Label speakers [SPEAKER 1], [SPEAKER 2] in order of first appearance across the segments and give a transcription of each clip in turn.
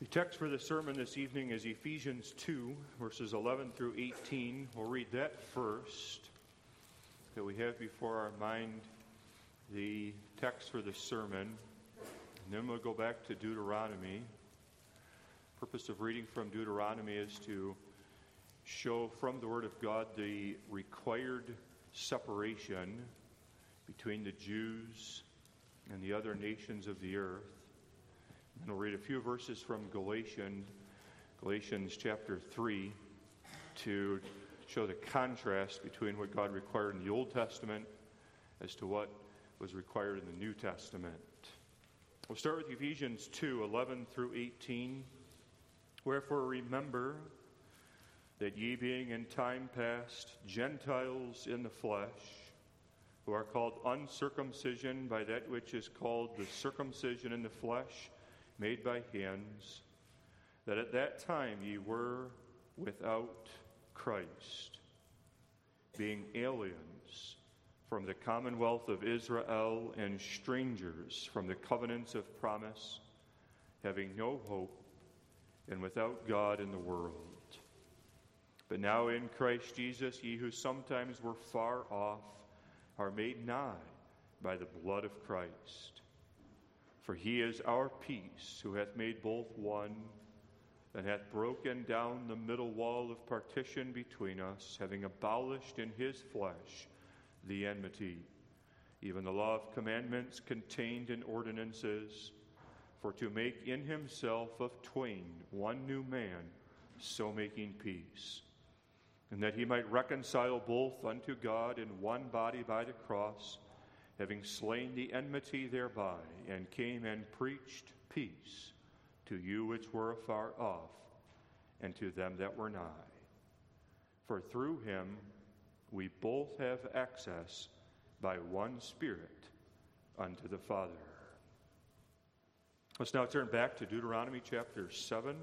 [SPEAKER 1] The text for the sermon this evening is Ephesians 2, verses 11 through 18. We'll read that first, that we have before our mind the text for the sermon. And then we'll go back to Deuteronomy. The purpose of reading from Deuteronomy is to show from the Word of God the required separation between the Jews and the other nations of the earth. And we'll read a few verses from Galatians, Galatians chapter 3, to show the contrast between what God required in the Old Testament as to what was required in the New Testament. We'll start with Ephesians 2 11 through 18. Wherefore remember that ye being in time past Gentiles in the flesh, who are called uncircumcision by that which is called the circumcision in the flesh, made by hands, that at that time ye were without Christ, being aliens from the commonwealth of Israel and strangers from the covenants of promise, having no hope and without God in the world. But now in Christ Jesus, ye who sometimes were far off are made nigh by the blood of Christ. For he is our peace, who hath made both one, and hath broken down the middle wall of partition between us, having abolished in his flesh the enmity, even the law of commandments contained in ordinances, for to make in himself of twain one new man, so making peace, and that he might reconcile both unto God in one body by the cross having slain the enmity thereby, and came and preached peace to you which were afar off, and to them that were nigh. For through him we both have access by one Spirit unto the Father. Let's now turn back to Deuteronomy chapter 7.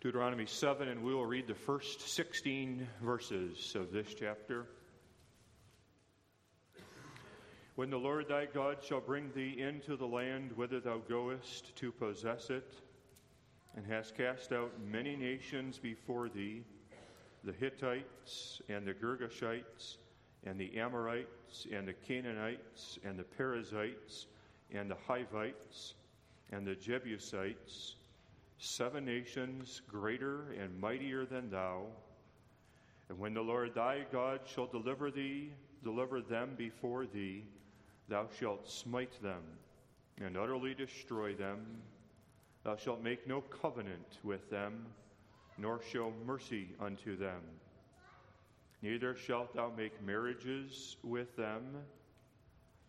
[SPEAKER 1] Deuteronomy 7, and we will read the first 16 verses of this chapter. When the Lord thy God shall bring thee into the land whither thou goest to possess it, and hast cast out many nations before thee, the Hittites, and the Girgashites, and the Amorites, and the Canaanites, and the Perizzites, and the Hivites, and the Jebusites, seven nations greater and mightier than thou. And when the Lord thy God shall deliver thee, deliver them before thee, thou shalt smite them and utterly destroy them. Thou shalt make no covenant with them, nor show mercy unto them. Neither shalt thou make marriages with them.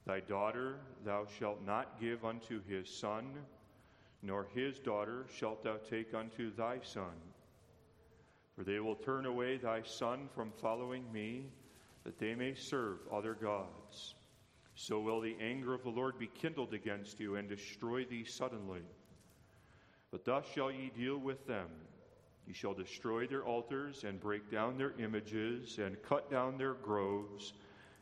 [SPEAKER 1] Thy daughter thou shalt not give unto his son nor his daughter shalt thou take unto thy son. For they will turn away thy son from following me, that they may serve other gods. So will the anger of the Lord be kindled against you and destroy thee suddenly. But thus shall ye deal with them. Ye shall destroy their altars and break down their images and cut down their groves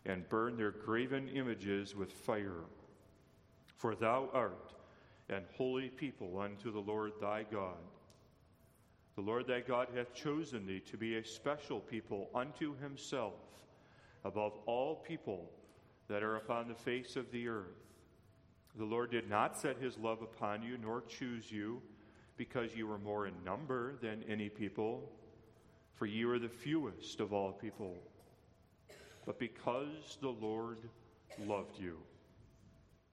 [SPEAKER 1] and burn their graven images with fire. For thou art and holy people unto the Lord thy God. The Lord thy God hath chosen thee to be a special people unto himself above all people that are upon the face of the earth. The Lord did not set his love upon you, nor choose you, because you were more in number than any people, for ye were the fewest of all people, but because the Lord loved you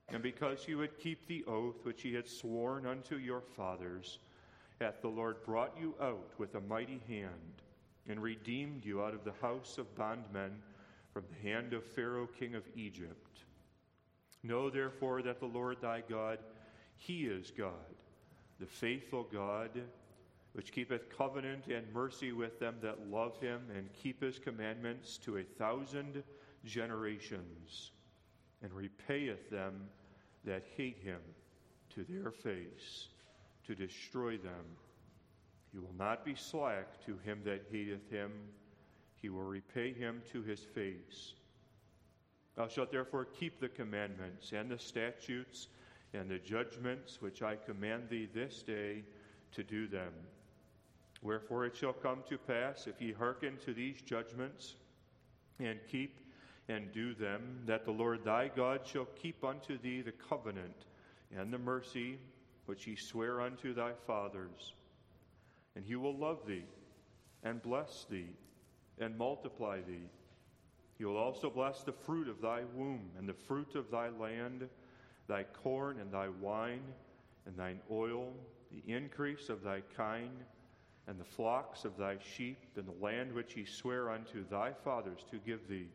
[SPEAKER 1] and because you would keep the oath which he had sworn unto your fathers, hath the Lord brought you out with a mighty hand, and redeemed you out of the house of bondmen from the hand of Pharaoh king of Egypt. Know therefore that the Lord thy God, he is God, the faithful God, which keepeth covenant and mercy with them that love him and keep his commandments to a thousand generations and repayeth them that hate him to their face to destroy them. You will not be slack to him that hateth him, he will repay him to his face. Thou shalt therefore keep the commandments and the statutes and the judgments which I command thee this day to do them. Wherefore it shall come to pass, if ye hearken to these judgments and keep and do them, that the Lord thy God shall keep unto thee the covenant and the mercy which he sware unto thy fathers. And he will love thee and bless thee and multiply thee. He will also bless the fruit of thy womb and the fruit of thy land, thy corn and thy wine and thine oil, the increase of thy kine, and the flocks of thy sheep, and the land which he sware unto thy fathers to give thee.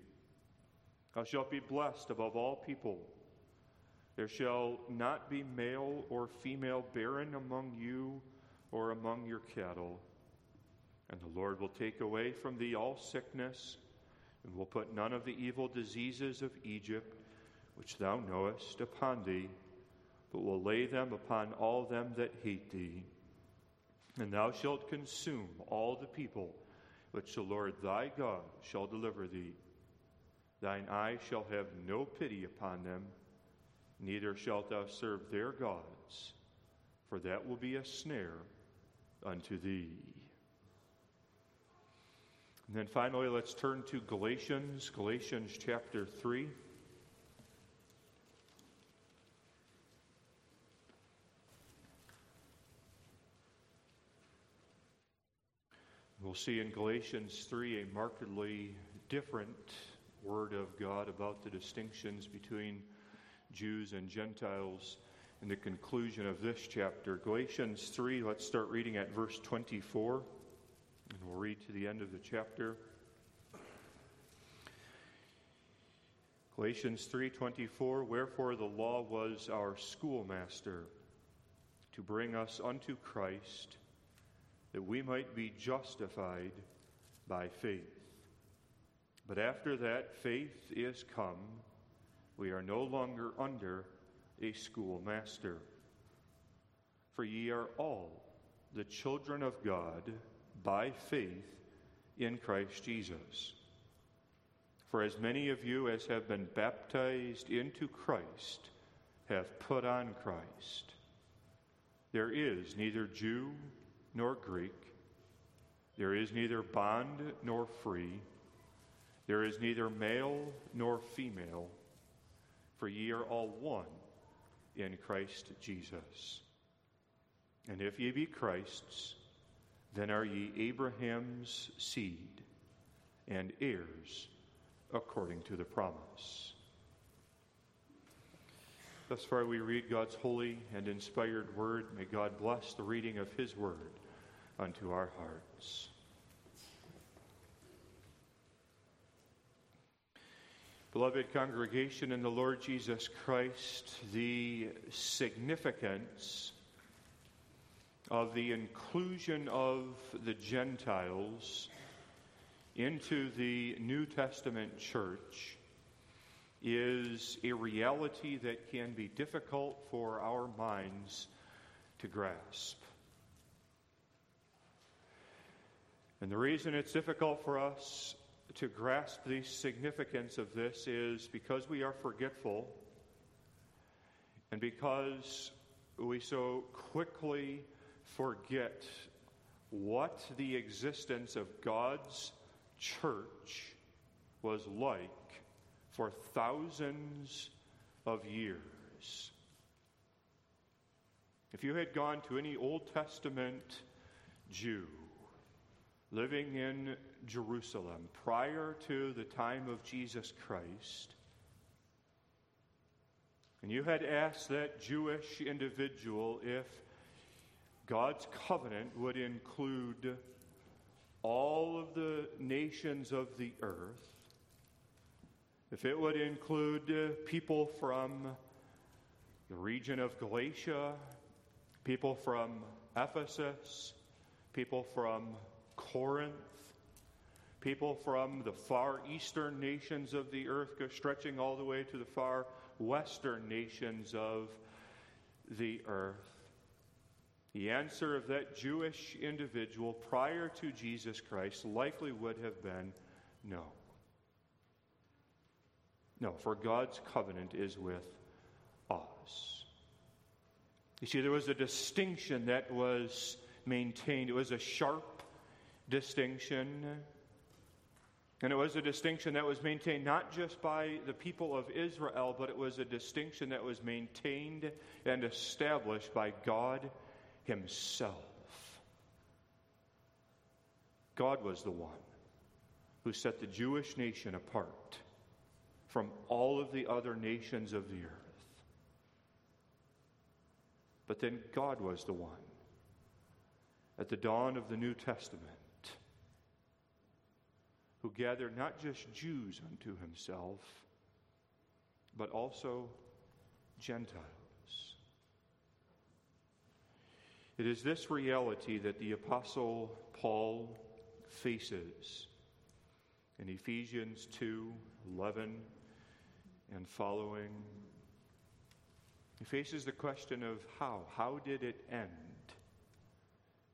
[SPEAKER 1] Thou shalt be blessed above all people. There shall not be male or female barren among you or among your cattle. And the Lord will take away from thee all sickness, and will put none of the evil diseases of Egypt, which thou knowest, upon thee, but will lay them upon all them that hate thee. And thou shalt consume all the people which the Lord thy God shall deliver thee. Thine eye shall have no pity upon them, neither shalt thou serve their gods, for that will be a snare unto thee. And then finally, let's turn to Galatians, Galatians chapter 3. We'll see in Galatians 3 a markedly different word of God about the distinctions between Jews and Gentiles in the conclusion of this chapter. Galatians 3, let's start reading at verse 24, and we'll read to the end of the chapter. Galatians 3:24 Wherefore the law was our schoolmaster to bring us unto Christ that we might be justified by faith. But after that faith is come, we are no longer under a schoolmaster. For ye are all the children of God by faith in Christ Jesus. For as many of you as have been baptized into Christ have put on Christ. There is neither Jew nor Greek, there is neither bond nor free, there is neither male nor female, for ye are all one in Christ Jesus. And if ye be Christ's, then are ye Abraham's seed and heirs according to the promise. Thus far, we read God's holy and inspired word. May God bless the reading of his word unto our hearts. Beloved congregation in the Lord Jesus Christ, the significance of the inclusion of the Gentiles into the New Testament church is a reality that can be difficult for our minds to grasp. And the reason it's difficult for us to grasp the significance of this is because we are forgetful and because we so quickly forget what the existence of God's church was like for thousands of years. If you had gone to any Old Testament Jew living in Jerusalem prior to the time of Jesus Christ, and you had asked that Jewish individual if God's covenant would include all of the nations of the earth, if it would include uh, people from the region of Galatia, people from Ephesus, people from Corinth, people from the far eastern nations of the earth, stretching all the way to the far western nations of the earth. the answer of that Jewish individual prior to Jesus Christ likely would have been no. No, for God's covenant is with us. You see, there was a distinction that was maintained, it was a sharp distinction. And it was a distinction that was maintained not just by the people of Israel, but it was a distinction that was maintained and established by God Himself. God was the one who set the Jewish nation apart from all of the other nations of the earth. But then God was the one at the dawn of the New Testament who gathered not just Jews unto himself, but also Gentiles. It is this reality that the Apostle Paul faces in Ephesians 2 11 and following. He faces the question of how. How did it end?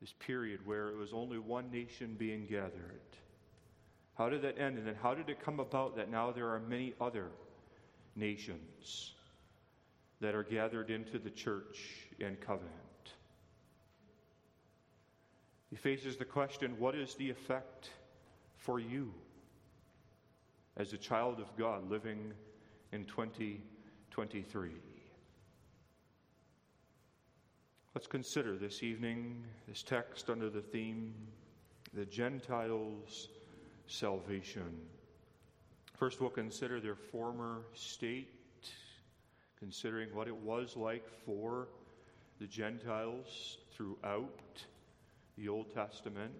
[SPEAKER 1] This period where it was only one nation being gathered. How did that end? And then how did it come about that now there are many other nations that are gathered into the church and covenant? He faces the question what is the effect for you as a child of God living in 2023? Let's consider this evening this text under the theme the Gentiles' salvation. First, we'll consider their former state, considering what it was like for the Gentiles throughout the Old Testament.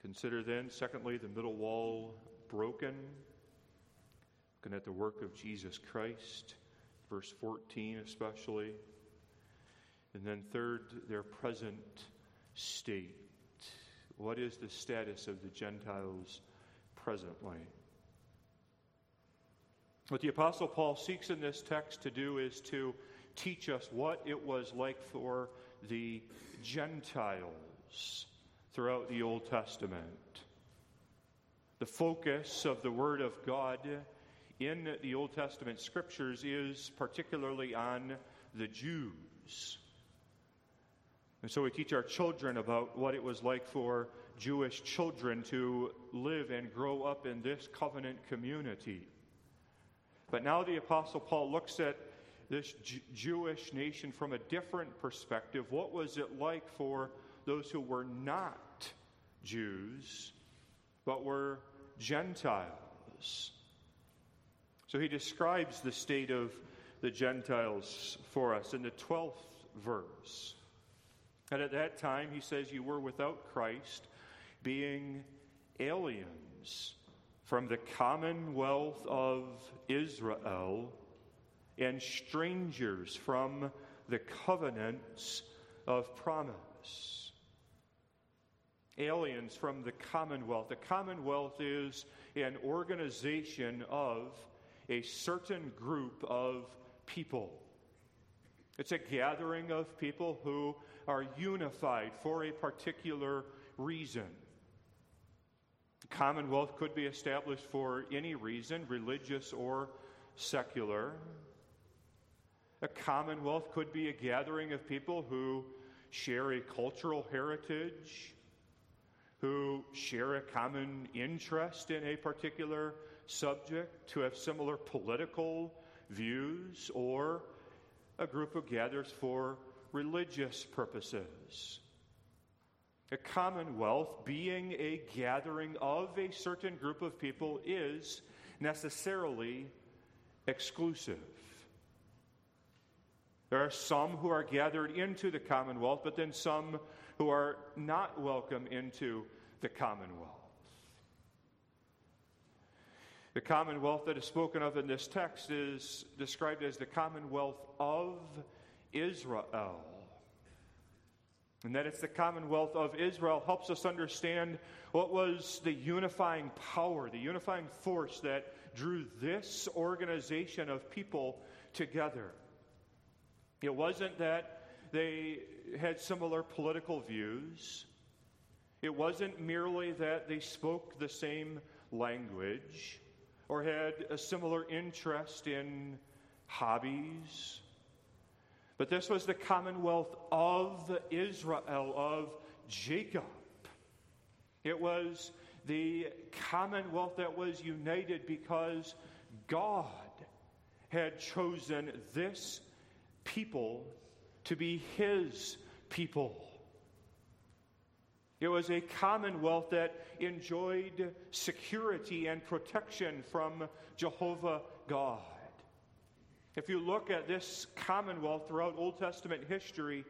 [SPEAKER 1] Consider then, secondly, the middle wall broken. Looking at the work of Jesus Christ, verse 14 especially. And then, third, their present state. What is the status of the Gentiles presently? What the Apostle Paul seeks in this text to do is to teach us what it was like for the Gentiles throughout the Old Testament. The focus of the Word of God in the Old Testament scriptures is particularly on the Jews. And so we teach our children about what it was like for Jewish children to live and grow up in this covenant community. But now the Apostle Paul looks at this J- Jewish nation from a different perspective. What was it like for those who were not Jews, but were Gentiles? So he describes the state of the Gentiles for us in the 12th verse. And at that time, he says, You were without Christ, being aliens from the commonwealth of Israel and strangers from the covenants of promise. Aliens from the commonwealth. The commonwealth is an organization of a certain group of people. It's a gathering of people who are unified for a particular reason. Commonwealth could be established for any reason, religious or secular. A commonwealth could be a gathering of people who share a cultural heritage, who share a common interest in a particular subject, to have similar political views, or a group who gathers for religious purposes. A commonwealth, being a gathering of a certain group of people, is necessarily exclusive. There are some who are gathered into the commonwealth, but then some who are not welcome into the commonwealth. The commonwealth that is spoken of in this text is described as the commonwealth of Israel. And that it's the commonwealth of Israel helps us understand what was the unifying power, the unifying force that drew this organization of people together. It wasn't that they had similar political views. It wasn't merely that they spoke the same language or had a similar interest in hobbies, but this was the commonwealth of Israel, of Jacob. It was the commonwealth that was united because God had chosen this people to be his people. It was a commonwealth that enjoyed security and protection from Jehovah God. If you look at this commonwealth throughout Old Testament history,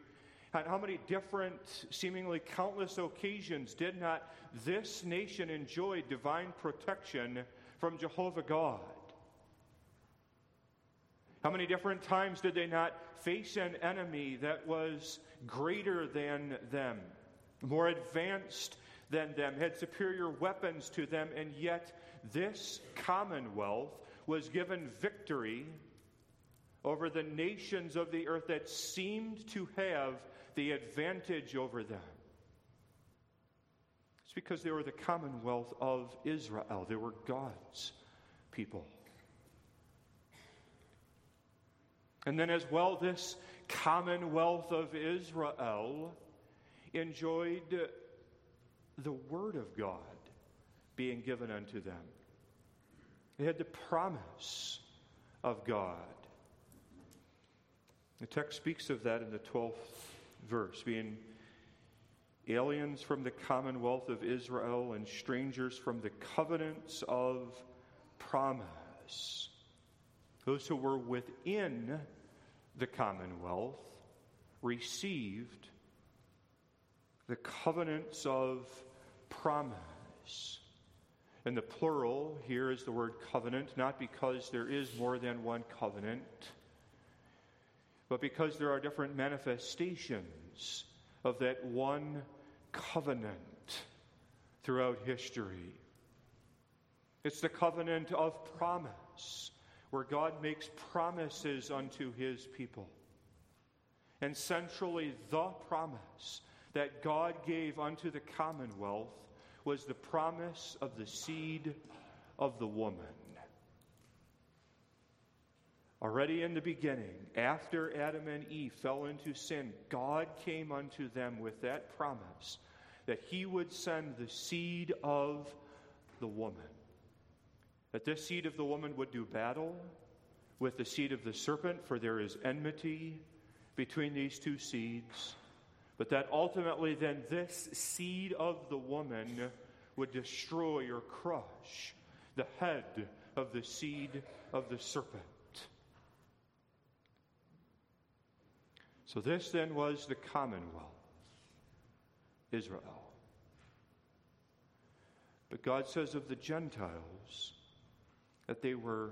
[SPEAKER 1] and how many different, seemingly countless occasions did not this nation enjoy divine protection from Jehovah God? How many different times did they not face an enemy that was greater than them, more advanced than them, had superior weapons to them, and yet this commonwealth was given victory over the nations of the earth that seemed to have the advantage over them. It's because they were the commonwealth of Israel, they were God's people. And then, as well, this commonwealth of Israel enjoyed the Word of God being given unto them. They had the promise of God. The text speaks of that in the 12th verse, being aliens from the commonwealth of Israel and strangers from the covenants of promise. Those who were within the commonwealth received the covenants of promise. And the plural here is the word covenant, not because there is more than one covenant, but because there are different manifestations of that one covenant throughout history. It's the covenant of promise where God makes promises unto his people. And centrally, the promise that God gave unto the commonwealth was the promise of the seed of the woman. Already in the beginning, after Adam and Eve fell into sin, God came unto them with that promise that he would send the seed of the woman that this seed of the woman would do battle with the seed of the serpent, for there is enmity between these two seeds. But that ultimately, then, this seed of the woman would destroy or crush the head of the seed of the serpent. So, this then was the commonwealth, Israel. But God says of the Gentiles, that they were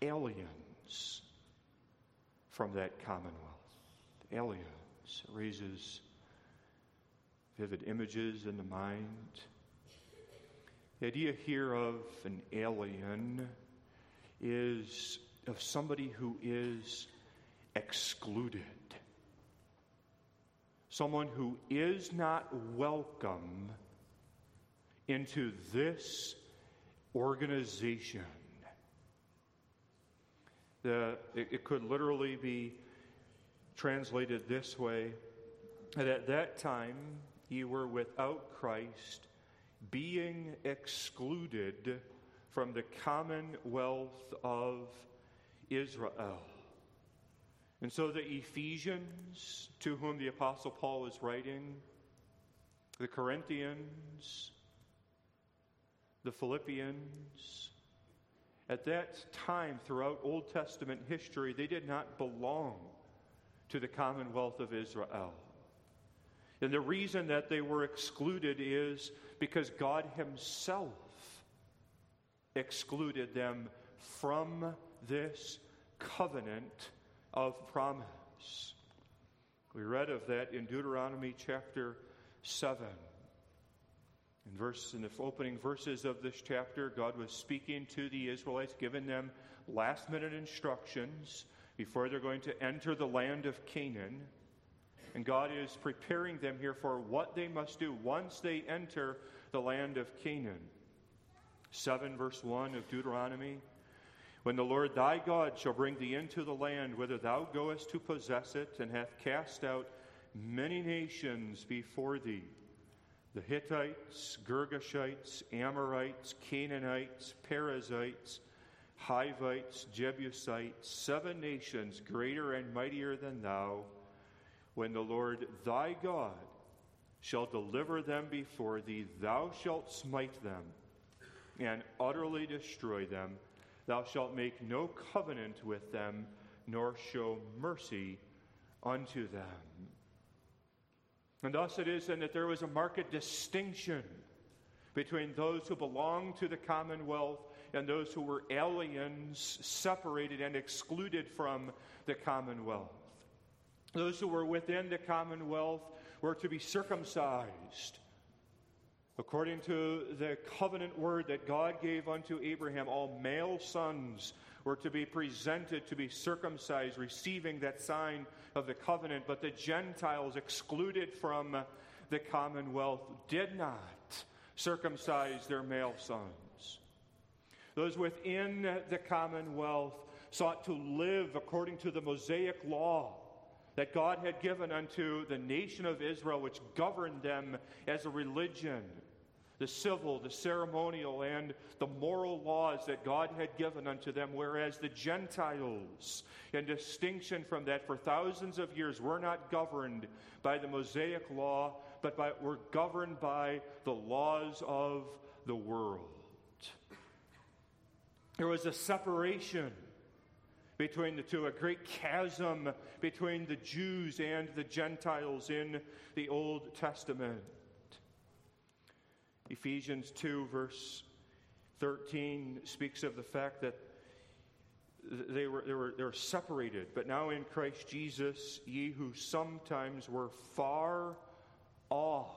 [SPEAKER 1] aliens from that commonwealth. Aliens raises vivid images in the mind. The idea here of an alien is of somebody who is excluded, someone who is not welcome into this organization. The, it, it could literally be translated this way that at that time you were without Christ, being excluded from the commonwealth of Israel. And so the Ephesians, to whom the Apostle Paul is writing, the Corinthians, the Philippians. At that time, throughout Old Testament history, they did not belong to the commonwealth of Israel. And the reason that they were excluded is because God Himself excluded them from this covenant of promise. We read of that in Deuteronomy chapter 7. In verse in the opening verses of this chapter, God was speaking to the Israelites, giving them last minute instructions before they're going to enter the land of Canaan. And God is preparing them here for what they must do once they enter the land of Canaan. 7 verse 1 of Deuteronomy. When the Lord thy God shall bring thee into the land whither thou goest to possess it, and hath cast out many nations before thee the Hittites, Girgashites, Amorites, Canaanites, Perizzites, Hivites, Jebusites, seven nations greater and mightier than thou, when the Lord thy God shall deliver them before thee, thou shalt smite them and utterly destroy them. Thou shalt make no covenant with them, nor show mercy unto them. And thus it is then that there was a marked distinction between those who belonged to the commonwealth and those who were aliens, separated and excluded from the commonwealth. Those who were within the commonwealth were to be circumcised. According to the covenant word that God gave unto Abraham, all male sons were to be presented to be circumcised, receiving that sign of the covenant. But the Gentiles, excluded from the commonwealth, did not circumcise their male sons. Those within the commonwealth sought to live according to the Mosaic law that God had given unto the nation of Israel, which governed them as a religion the civil, the ceremonial, and the moral laws that God had given unto them, whereas the Gentiles, in distinction from that, for thousands of years were not governed by the Mosaic law, but by, were governed by the laws of the world. There was a separation between the two, a great chasm between the Jews and the Gentiles in the Old Testament. Ephesians 2, verse 13, speaks of the fact that they were, they, were, they were separated, but now in Christ Jesus, ye who sometimes were far off.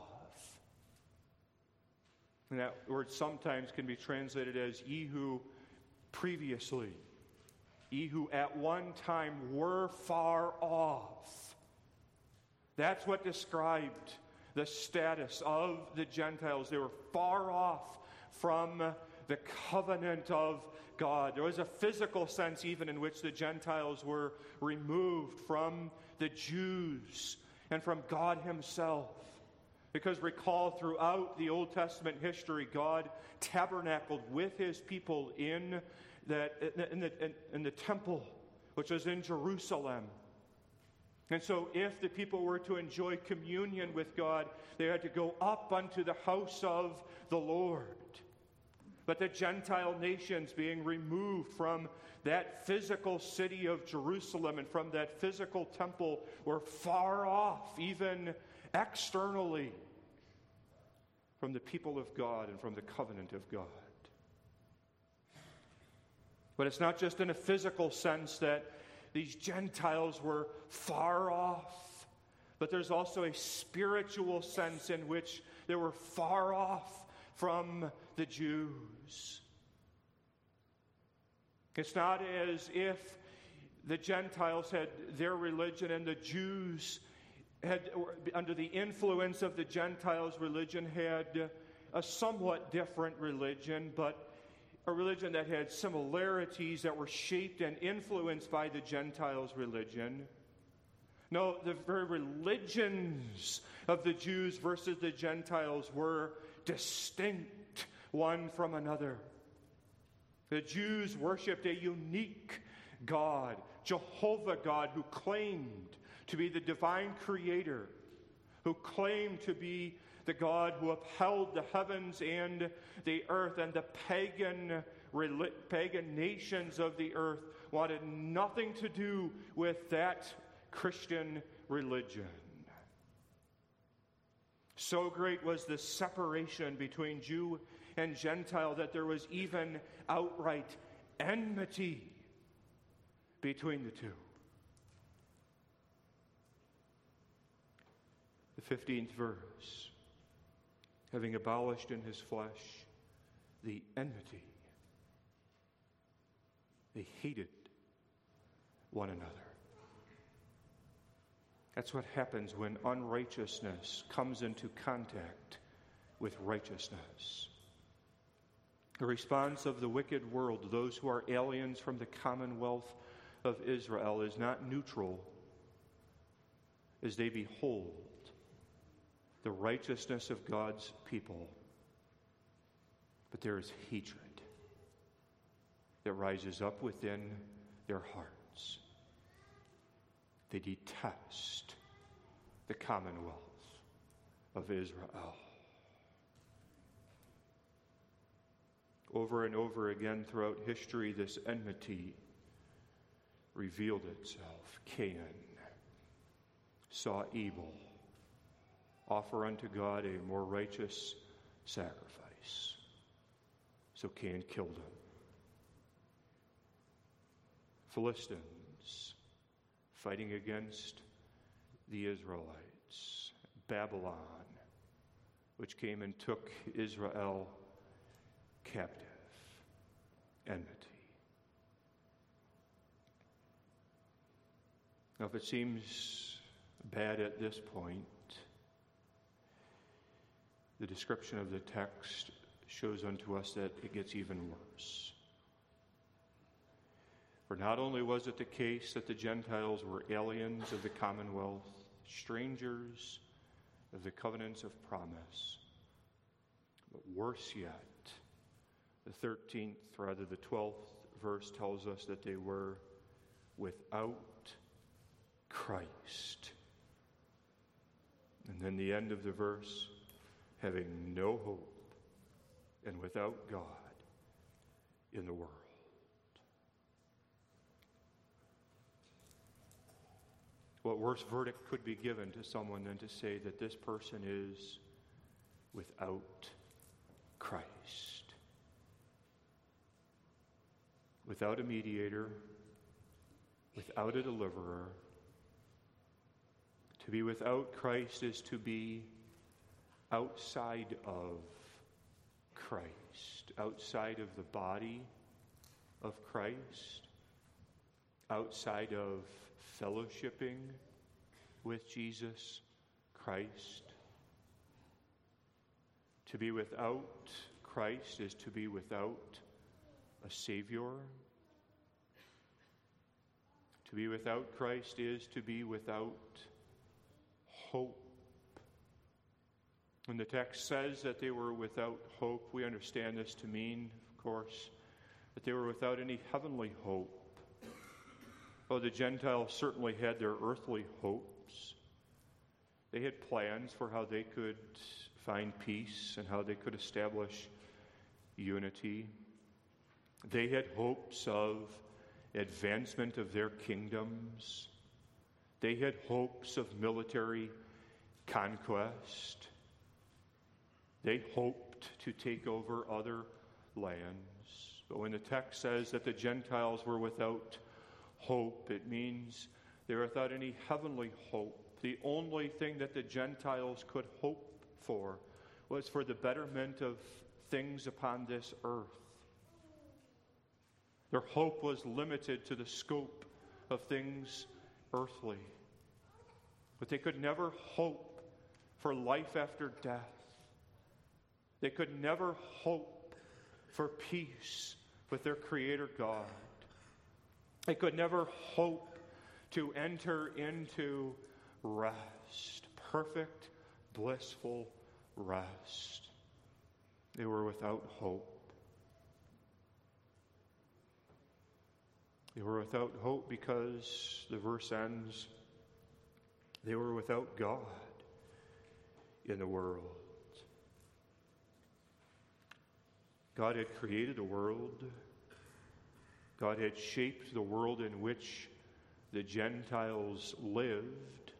[SPEAKER 1] And that word sometimes can be translated as ye who previously, ye who at one time were far off. That's what described the status of the Gentiles. They were far off from the covenant of God. There was a physical sense, even, in which the Gentiles were removed from the Jews and from God Himself. Because recall, throughout the Old Testament history, God tabernacled with His people in, that, in, the, in, in the temple, which was in Jerusalem. And so, if the people were to enjoy communion with God, they had to go up unto the house of the Lord. But the Gentile nations being removed from that physical city of Jerusalem and from that physical temple were far off, even externally, from the people of God and from the covenant of God. But it's not just in a physical sense that these Gentiles were far off. But there's also a spiritual sense in which they were far off from the Jews. It's not as if the Gentiles had their religion and the Jews had, under the influence of the Gentiles' religion, had a somewhat different religion, but a religion that had similarities that were shaped and influenced by the Gentiles' religion. No, the very religions of the Jews versus the Gentiles were distinct one from another. The Jews worshiped a unique God, Jehovah God, who claimed to be the divine creator, who claimed to be the God who upheld the heavens and the earth, and the pagan, pagan nations of the earth wanted nothing to do with that Christian religion. So great was the separation between Jew and Gentile that there was even outright enmity between the two. The 15th verse having abolished in his flesh the enmity. They hated one another. That's what happens when unrighteousness comes into contact with righteousness. The response of the wicked world, those who are aliens from the commonwealth of Israel, is not neutral as they behold the righteousness of God's people. But there is hatred that rises up within their hearts. They detest the commonwealth of Israel. Over and over again throughout history, this enmity revealed itself. Cain saw Abel offer unto God a more righteous sacrifice. So Cain killed him. Philistines fighting against the Israelites. Babylon, which came and took Israel captive. Enmity. Now, if it seems bad at this point, the description of the text shows unto us that it gets even worse. For not only was it the case that the Gentiles were aliens of the commonwealth, strangers of the covenants of promise, but worse yet, the 13th, rather the 12th verse tells us that they were without Christ. And then the end of the verse having no hope and without God in the world. What worse verdict could be given to someone than to say that this person is without Christ? Without a mediator, without a deliverer. To be without Christ is to be outside of Christ, outside of the body of Christ, outside of fellowshipping with Jesus Christ. To be without Christ is to be without a Savior. To be without Christ is to be without hope. When the text says that they were without hope, we understand this to mean, of course, that they were without any heavenly hope. Oh, the Gentiles certainly had their earthly hopes. They had plans for how they could find peace and how they could establish unity. They had hopes of advancement of their kingdoms. They had hopes of military conquest. They hoped to take over other lands. But when the text says that the Gentiles were without hope, it means they were without any heavenly hope. The only thing that the Gentiles could hope for was for the betterment of things upon this earth. Their hope was limited to the scope of things earthly. But they could never hope for life after death. They could never hope for peace with their Creator God. They could never hope to enter into rest, perfect, blissful rest. They were without hope. They were without hope because the verse ends they were without God in the world. God had created a world. God had shaped the world in which the Gentiles lived.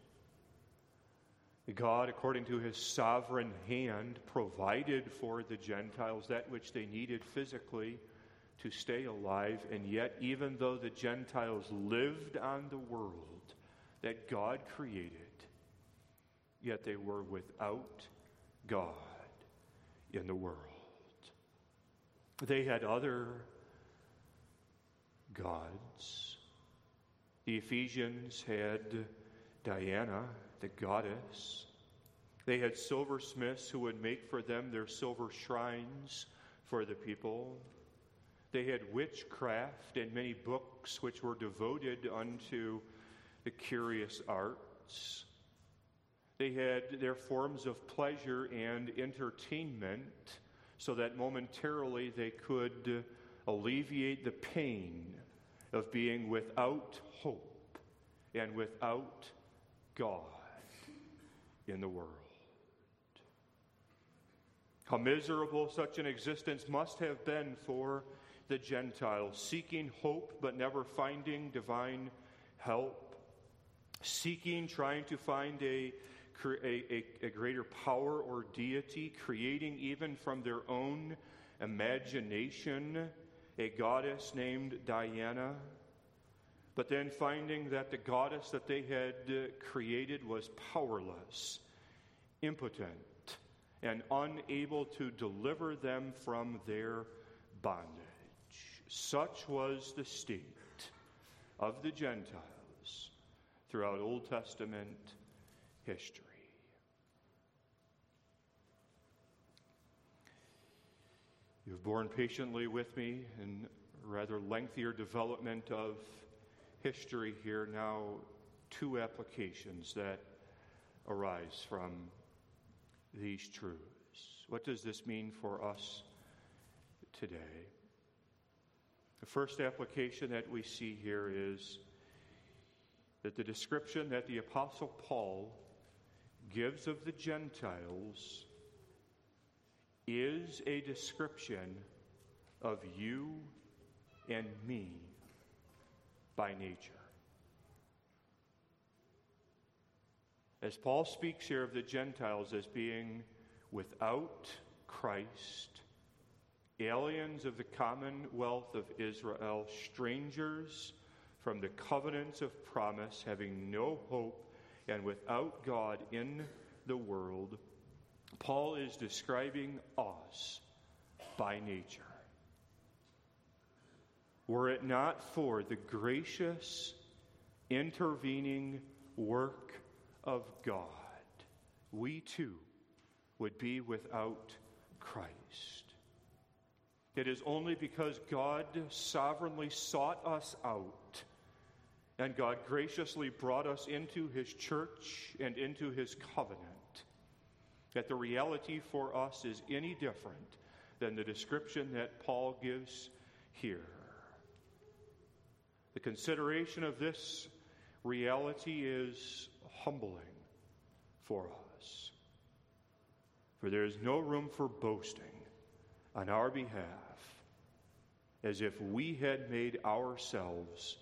[SPEAKER 1] God, according to his sovereign hand, provided for the Gentiles that which they needed physically to stay alive. And yet, even though the Gentiles lived on the world that God created, yet they were without God in the world. They had other gods. The Ephesians had Diana, the goddess. They had silversmiths who would make for them their silver shrines for the people. They had witchcraft and many books which were devoted unto the curious arts. They had their forms of pleasure and entertainment so that momentarily they could alleviate the pain of being without hope and without God in the world. How miserable such an existence must have been for the Gentiles, seeking hope but never finding divine help, seeking, trying to find a, a, a, a greater power or deity, creating even from their own imagination a goddess named Diana, but then finding that the goddess that they had uh, created was powerless, impotent, and unable to deliver them from their bondage. Such was the state of the Gentiles throughout Old Testament history. You've borne patiently with me in rather lengthier development of history here. Now, two applications that arise from these truths. What does this mean for us today? The first application that we see here is that the description that the Apostle Paul gives of the Gentiles is a description of you and me by nature. As Paul speaks here of the Gentiles as being without Christ, aliens of the commonwealth of Israel, strangers from the covenants of promise, having no hope, and without God in the world, Paul is describing us by nature. Were it not for the gracious, intervening work of God, we too would be without Christ. It is only because God sovereignly sought us out and God graciously brought us into His church and into His covenant that the reality for us is any different than the description that Paul gives here. The consideration of this reality is humbling for us. For there is no room for boasting on our behalf as if we had made ourselves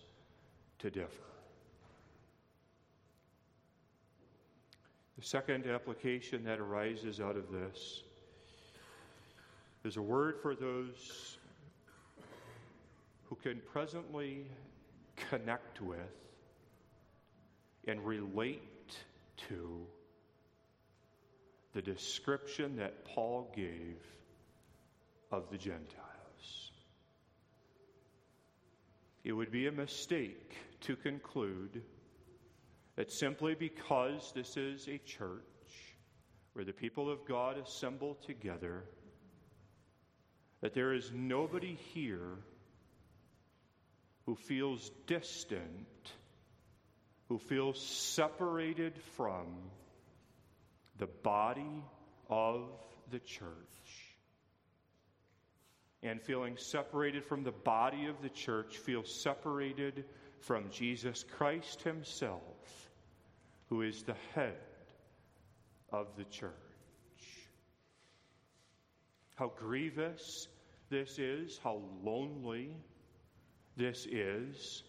[SPEAKER 1] to differ. The second application that arises out of this is a word for those who can presently connect with and relate to the description that Paul gave of the Gentiles. It would be a mistake to conclude that simply because this is a church where the people of God assemble together, that there is nobody here who feels distant, who feels separated from the body of the church. And feeling separated from the body of the church, feel separated from Jesus Christ Himself, who is the head of the church. How grievous this is, how lonely this is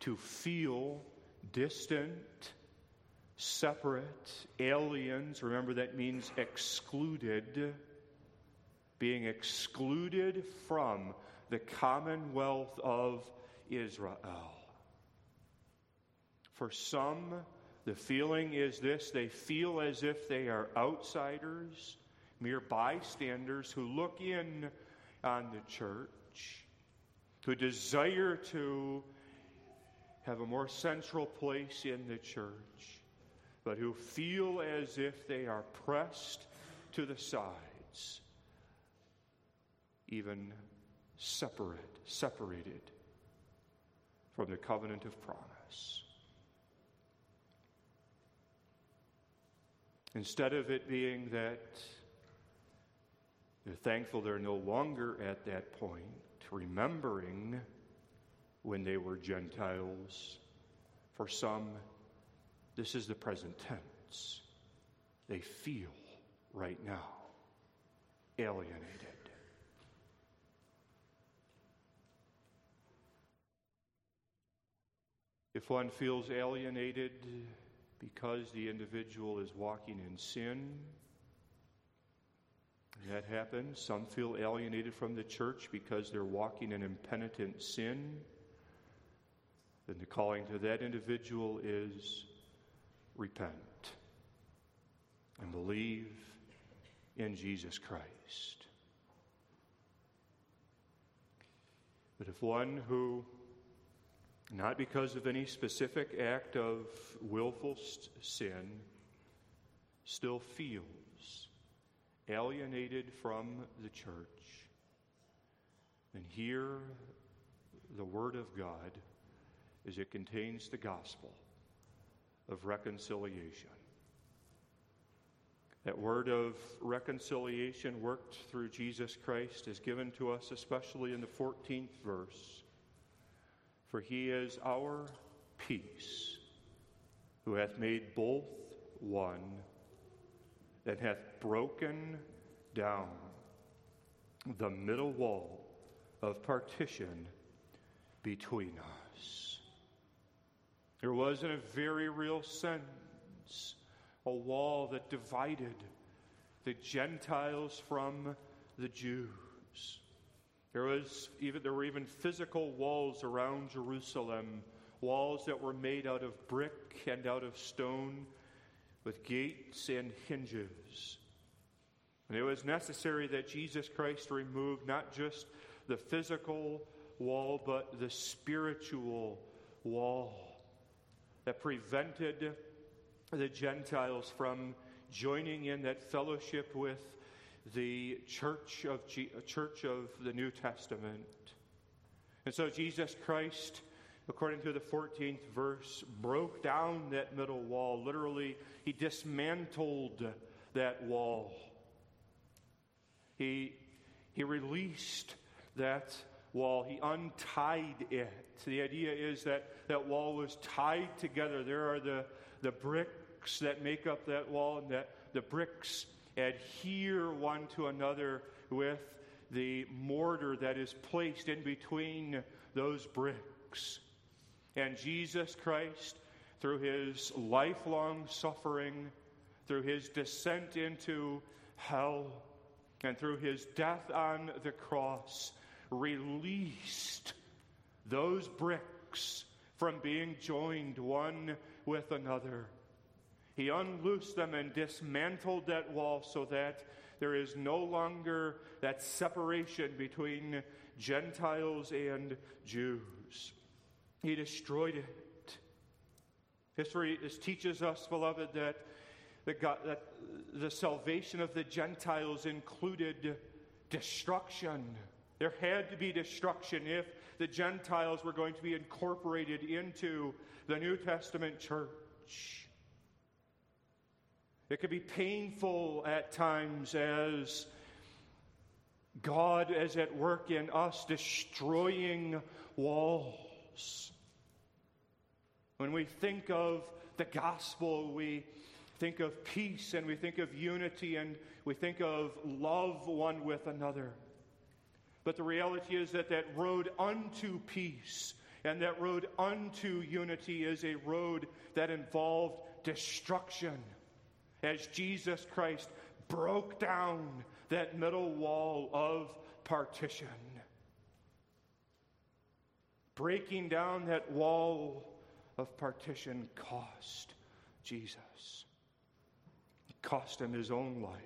[SPEAKER 1] to feel distant, separate, aliens. Remember, that means excluded, being excluded from the commonwealth of Israel. For some, the feeling is this they feel as if they are outsiders, mere bystanders who look in on the church, who desire to have a more central place in the church, but who feel as if they are pressed to the sides, even separate, separated from the covenant of promise. Instead of it being that they're thankful they're no longer at that point, remembering when they were Gentiles. For some, this is the present tense. They feel right now alienated. If one feels alienated because the individual is walking in sin, that happens. Some feel alienated from the church because they're walking in impenitent sin. Then the calling to that individual is repent and believe in Jesus Christ. But if one who, not because of any specific act of willful sin, still feels alienated from the church, then hear the Word of God as it contains the gospel of reconciliation. That word of reconciliation worked through Jesus Christ is given to us, especially in the 14th verse. For he is our peace, who hath made both one that hath broken down the middle wall of partition between us. There was, in a very real sense, a wall that divided the Gentiles from the Jews. There was even there were even physical walls around Jerusalem, walls that were made out of brick and out of stone with gates and hinges. And it was necessary that Jesus Christ remove not just the physical wall, but the spiritual wall that prevented the Gentiles from joining in that fellowship with the church of, G- uh, church of the New Testament. And so Jesus Christ according to the 14th verse, broke down that middle wall. Literally, he dismantled that wall. He, he released that wall, he untied it. The idea is that that wall was tied together. There are the, the bricks that make up that wall, and that the bricks adhere one to another with the mortar that is placed in between those bricks. And Jesus Christ, through his lifelong suffering, through his descent into hell, and through his death on the cross, released those bricks from being joined one with another. He unloosed them and dismantled that wall so that there is no longer that separation between Gentiles and Jews. He destroyed it. History teaches us, beloved, that the, God, that the salvation of the Gentiles included destruction. There had to be destruction if the Gentiles were going to be incorporated into the New Testament church. It could be painful at times as God is at work in us, destroying walls. When we think of the gospel, we think of peace and we think of unity and we think of love one with another. But the reality is that that road unto peace and that road unto unity is a road that involved destruction. As Jesus Christ broke down that middle wall of partition, breaking down that wall of partition cost Jesus. It cost him his own life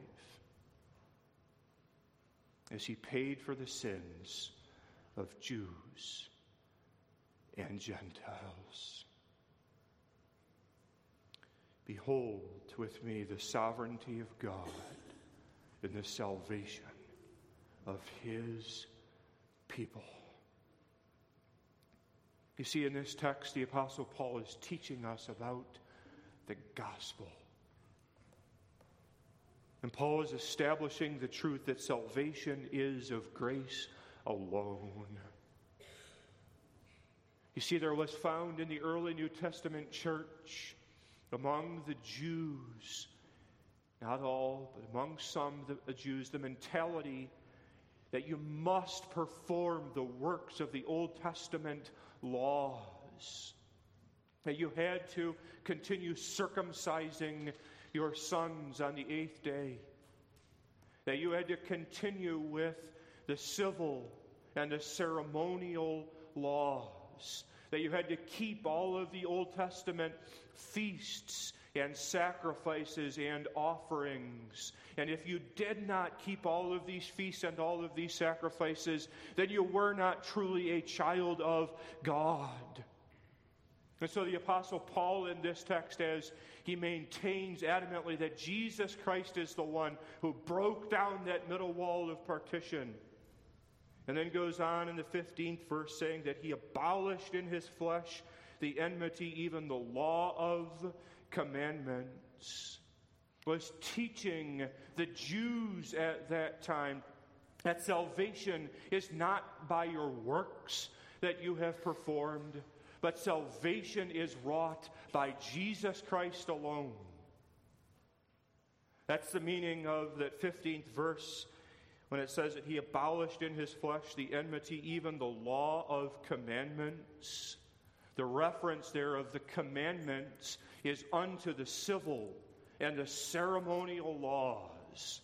[SPEAKER 1] as he paid for the sins of Jews and Gentiles. Behold with me the sovereignty of God in the salvation of his people. You see, in this text, the Apostle Paul is teaching us about the gospel. And Paul is establishing the truth that salvation is of grace alone. You see, there was found in the early New Testament church among the Jews, not all, but among some the Jews, the mentality that you must perform the works of the Old Testament laws. That you had to continue circumcising your sons on the eighth day. That you had to continue with the civil and the ceremonial laws. That you had to keep all of the Old Testament feasts and sacrifices and offerings. And if you did not keep all of these feasts and all of these sacrifices, then you were not truly a child of God. And so the Apostle Paul in this text, as he maintains adamantly that Jesus Christ is the one who broke down that middle wall of partition. And then goes on in the 15th verse saying that he abolished in his flesh the enmity, even the law of commandments, was teaching the Jews at that time that salvation is not by your works that you have performed, but salvation is wrought by Jesus Christ alone. That's the meaning of that 15th verse when it says that he abolished in his flesh the enmity, even the law of commandments. The reference there of the commandments is unto the civil and the ceremonial laws.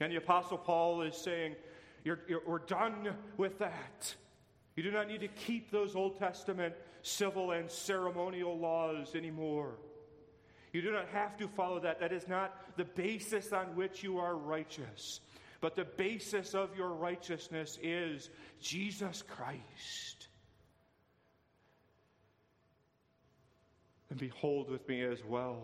[SPEAKER 1] And the Apostle Paul is saying, you're, you're, We're done with that. You do not need to keep those Old Testament civil and ceremonial laws anymore. You do not have to follow that. That is not the basis on which you are righteous. But the basis of your righteousness is Jesus Christ. And behold with me as well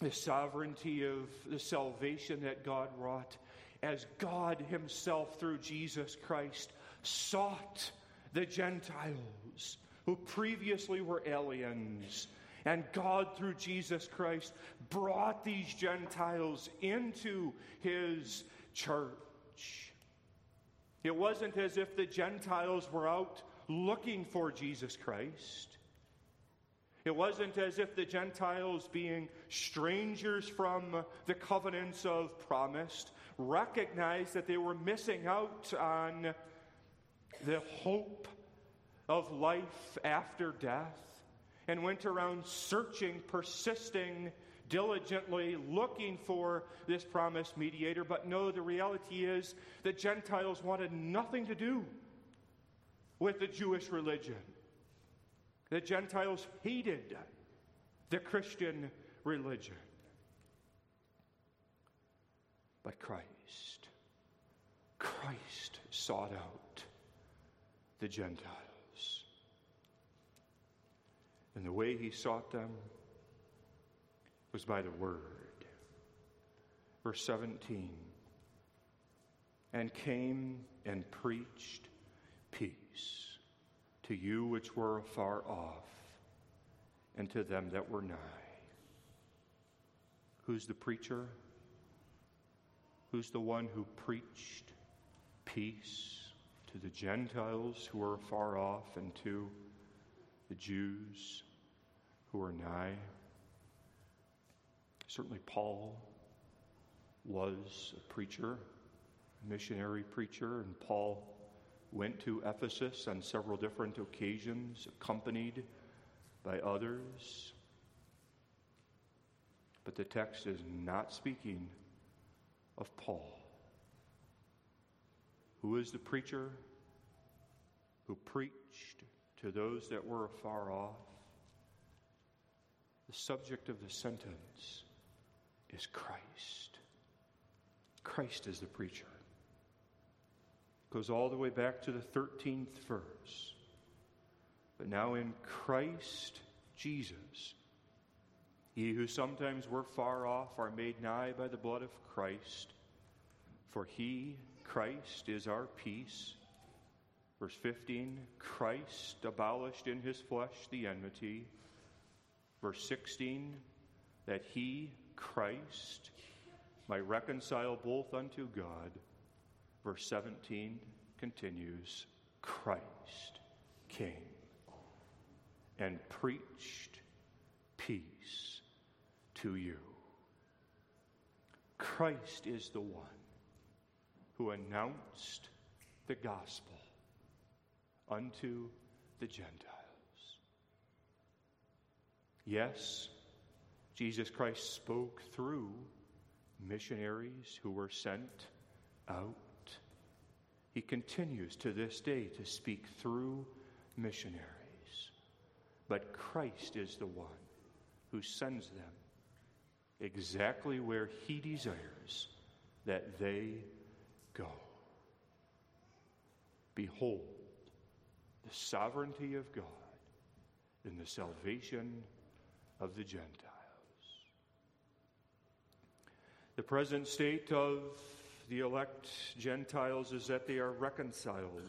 [SPEAKER 1] the sovereignty of the salvation that God wrought as God Himself, through Jesus Christ, sought the Gentiles who previously were aliens. And God, through Jesus Christ, brought these Gentiles into His church. It wasn't as if the Gentiles were out looking for Jesus Christ. It wasn't as if the Gentiles, being strangers from the covenants of promise, recognized that they were missing out on the hope of life after death and went around searching, persisting, diligently looking for this promised mediator. But no, the reality is that Gentiles wanted nothing to do with the Jewish religion. The Gentiles hated the Christian religion. But Christ, Christ sought out the Gentiles. And the way he sought them was by the word. Verse 17 and came and preached peace to you which were afar off, and to them that were nigh. Who's the preacher? Who's the one who preached peace to the Gentiles who were far off and to the Jews who were nigh? Certainly, Paul was a preacher, a missionary preacher, and Paul went to Ephesus on several different occasions, accompanied by others. But the text is not speaking of Paul. Who is the preacher who preached to those that were afar off? The subject of the sentence is Christ. Christ is the preacher goes all the way back to the 13th verse, but now in Christ Jesus. Ye who sometimes were far off are made nigh by the blood of Christ. For he, Christ, is our peace. Verse 15 Christ abolished in his flesh the enmity. Verse 16 that he, Christ, might reconcile both unto God. Verse 17 continues Christ came and preached peace to you. Christ is the one who announced the gospel unto the Gentiles. Yes, Jesus Christ spoke through missionaries who were sent out. He continues to this day to speak through missionaries. But Christ is the one who sends them exactly where He desires that they go. Behold, the sovereignty of God in the salvation of the Gentiles. The present state of the elect Gentiles is that they are reconciled.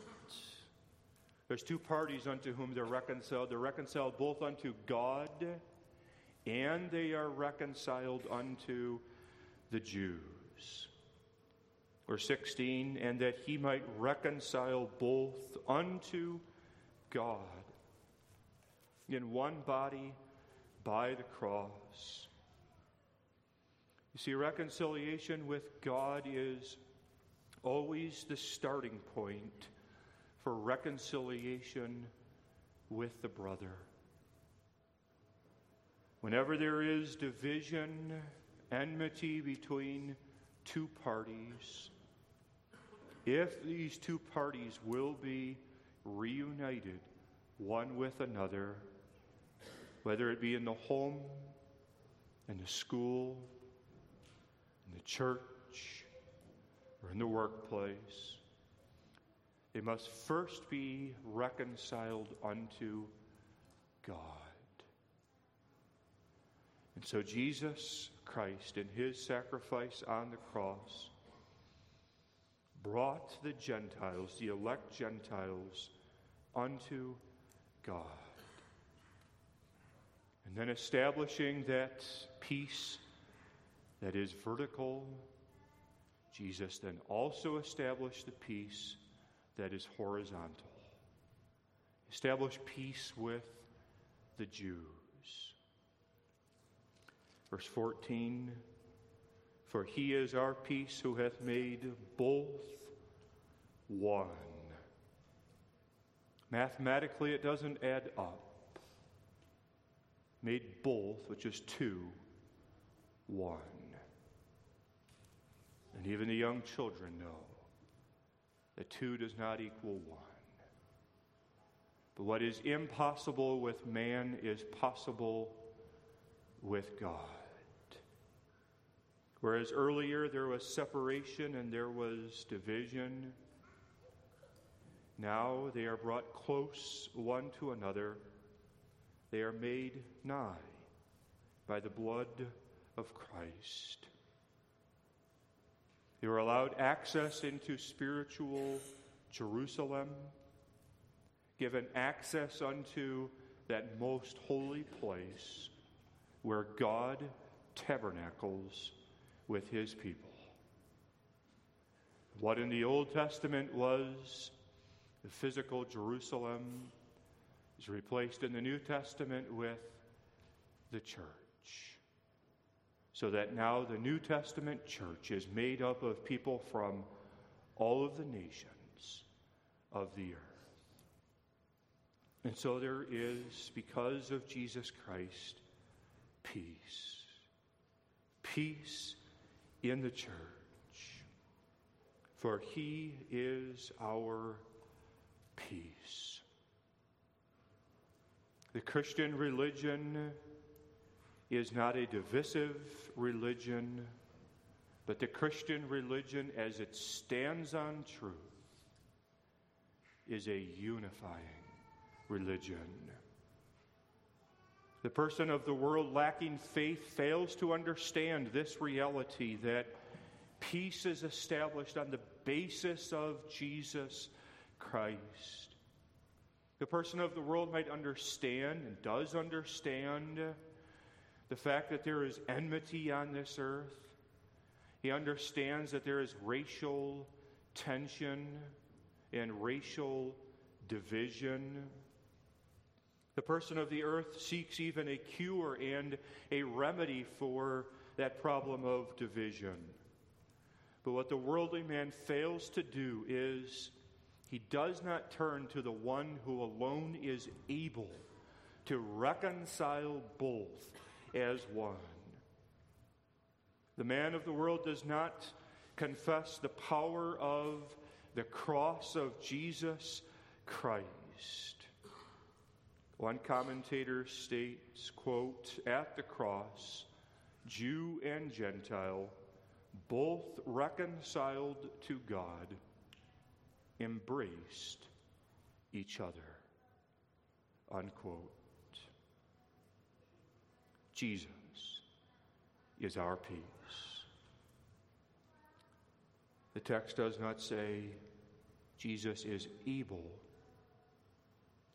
[SPEAKER 1] There's two parties unto whom they're reconciled. They're reconciled both unto God and they are reconciled unto the Jews. Verse 16, and that he might reconcile both unto God in one body by the cross. You see, reconciliation with God is always the starting point for reconciliation with the brother. Whenever there is division, enmity between two parties, if these two parties will be reunited one with another, whether it be in the home, in the school, in the church, or in the workplace, they must first be reconciled unto God. And so Jesus Christ, in his sacrifice on the cross, brought the Gentiles, the elect Gentiles, unto God. And then establishing that peace that is vertical, Jesus then also established the peace that is horizontal. Establish peace with the Jews. Verse 14 For he is our peace who hath made both one. Mathematically, it doesn't add up. Made both, which is two, one. And even the young children know that two does not equal one. But what is impossible with man is possible with God. Whereas earlier there was separation and there was division, now they are brought close one to another. They are made nigh by the blood of Christ. They were allowed access into spiritual Jerusalem, given access unto that most holy place where God tabernacles with his people. What in the Old Testament was the physical Jerusalem is replaced in the New Testament with the church. So that now the New Testament church is made up of people from all of the nations of the earth. And so there is, because of Jesus Christ, peace. Peace in the church. For he is our peace. The Christian religion is not a divisive religion, but the Christian religion, as it stands on truth, is a unifying religion. The person of the world lacking faith fails to understand this reality that peace is established on the basis of Jesus Christ. The person of the world might understand and does understand the fact that there is enmity on this earth. He understands that there is racial tension and racial division. The person of the earth seeks even a cure and a remedy for that problem of division. But what the worldly man fails to do is he does not turn to the one who alone is able to reconcile both as one. The man of the world does not confess the power of the cross of Jesus Christ. One commentator states, quote, at the cross, Jew and Gentile, both reconciled to God, embraced each other. Unquote. Jesus is our peace. The text does not say Jesus is able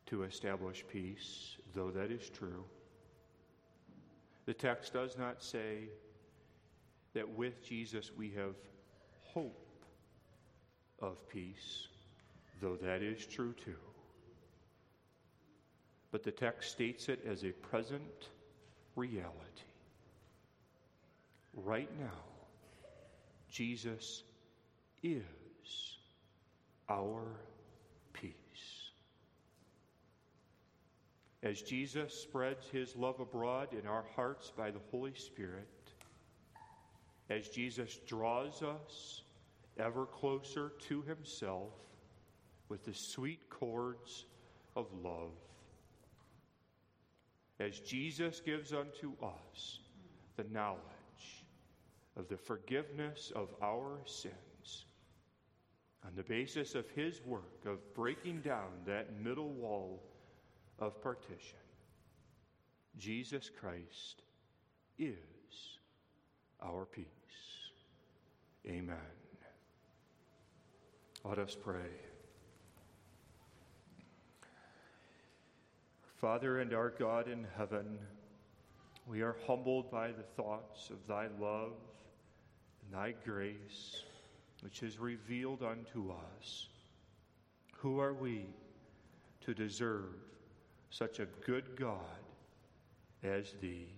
[SPEAKER 1] to establish peace, though that is true. The text does not say that with Jesus we have hope of peace, though that is true too. But the text states it as a present reality. Right now, Jesus is our peace. As Jesus spreads his love abroad in our hearts by the Holy Spirit, as Jesus draws us ever closer to himself with the sweet cords of love, as Jesus gives unto us the knowledge of the forgiveness of our sins on the basis of his work of breaking down that middle wall of partition. Jesus Christ is our peace. Amen. Let us pray. Father and our God in heaven, we are humbled by the thoughts of thy love and thy grace, which is revealed unto us. Who are we to deserve such a good God as thee?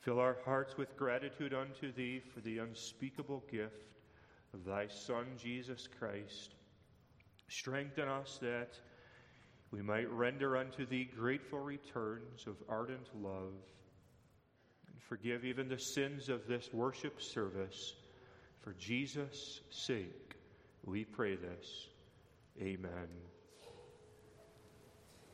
[SPEAKER 1] Fill our hearts with gratitude unto thee for the unspeakable gift of thy Son, Jesus Christ. Strengthen us that we might render unto thee grateful returns of ardent love and forgive even the sins of this worship service. For Jesus' sake, we pray this. Amen.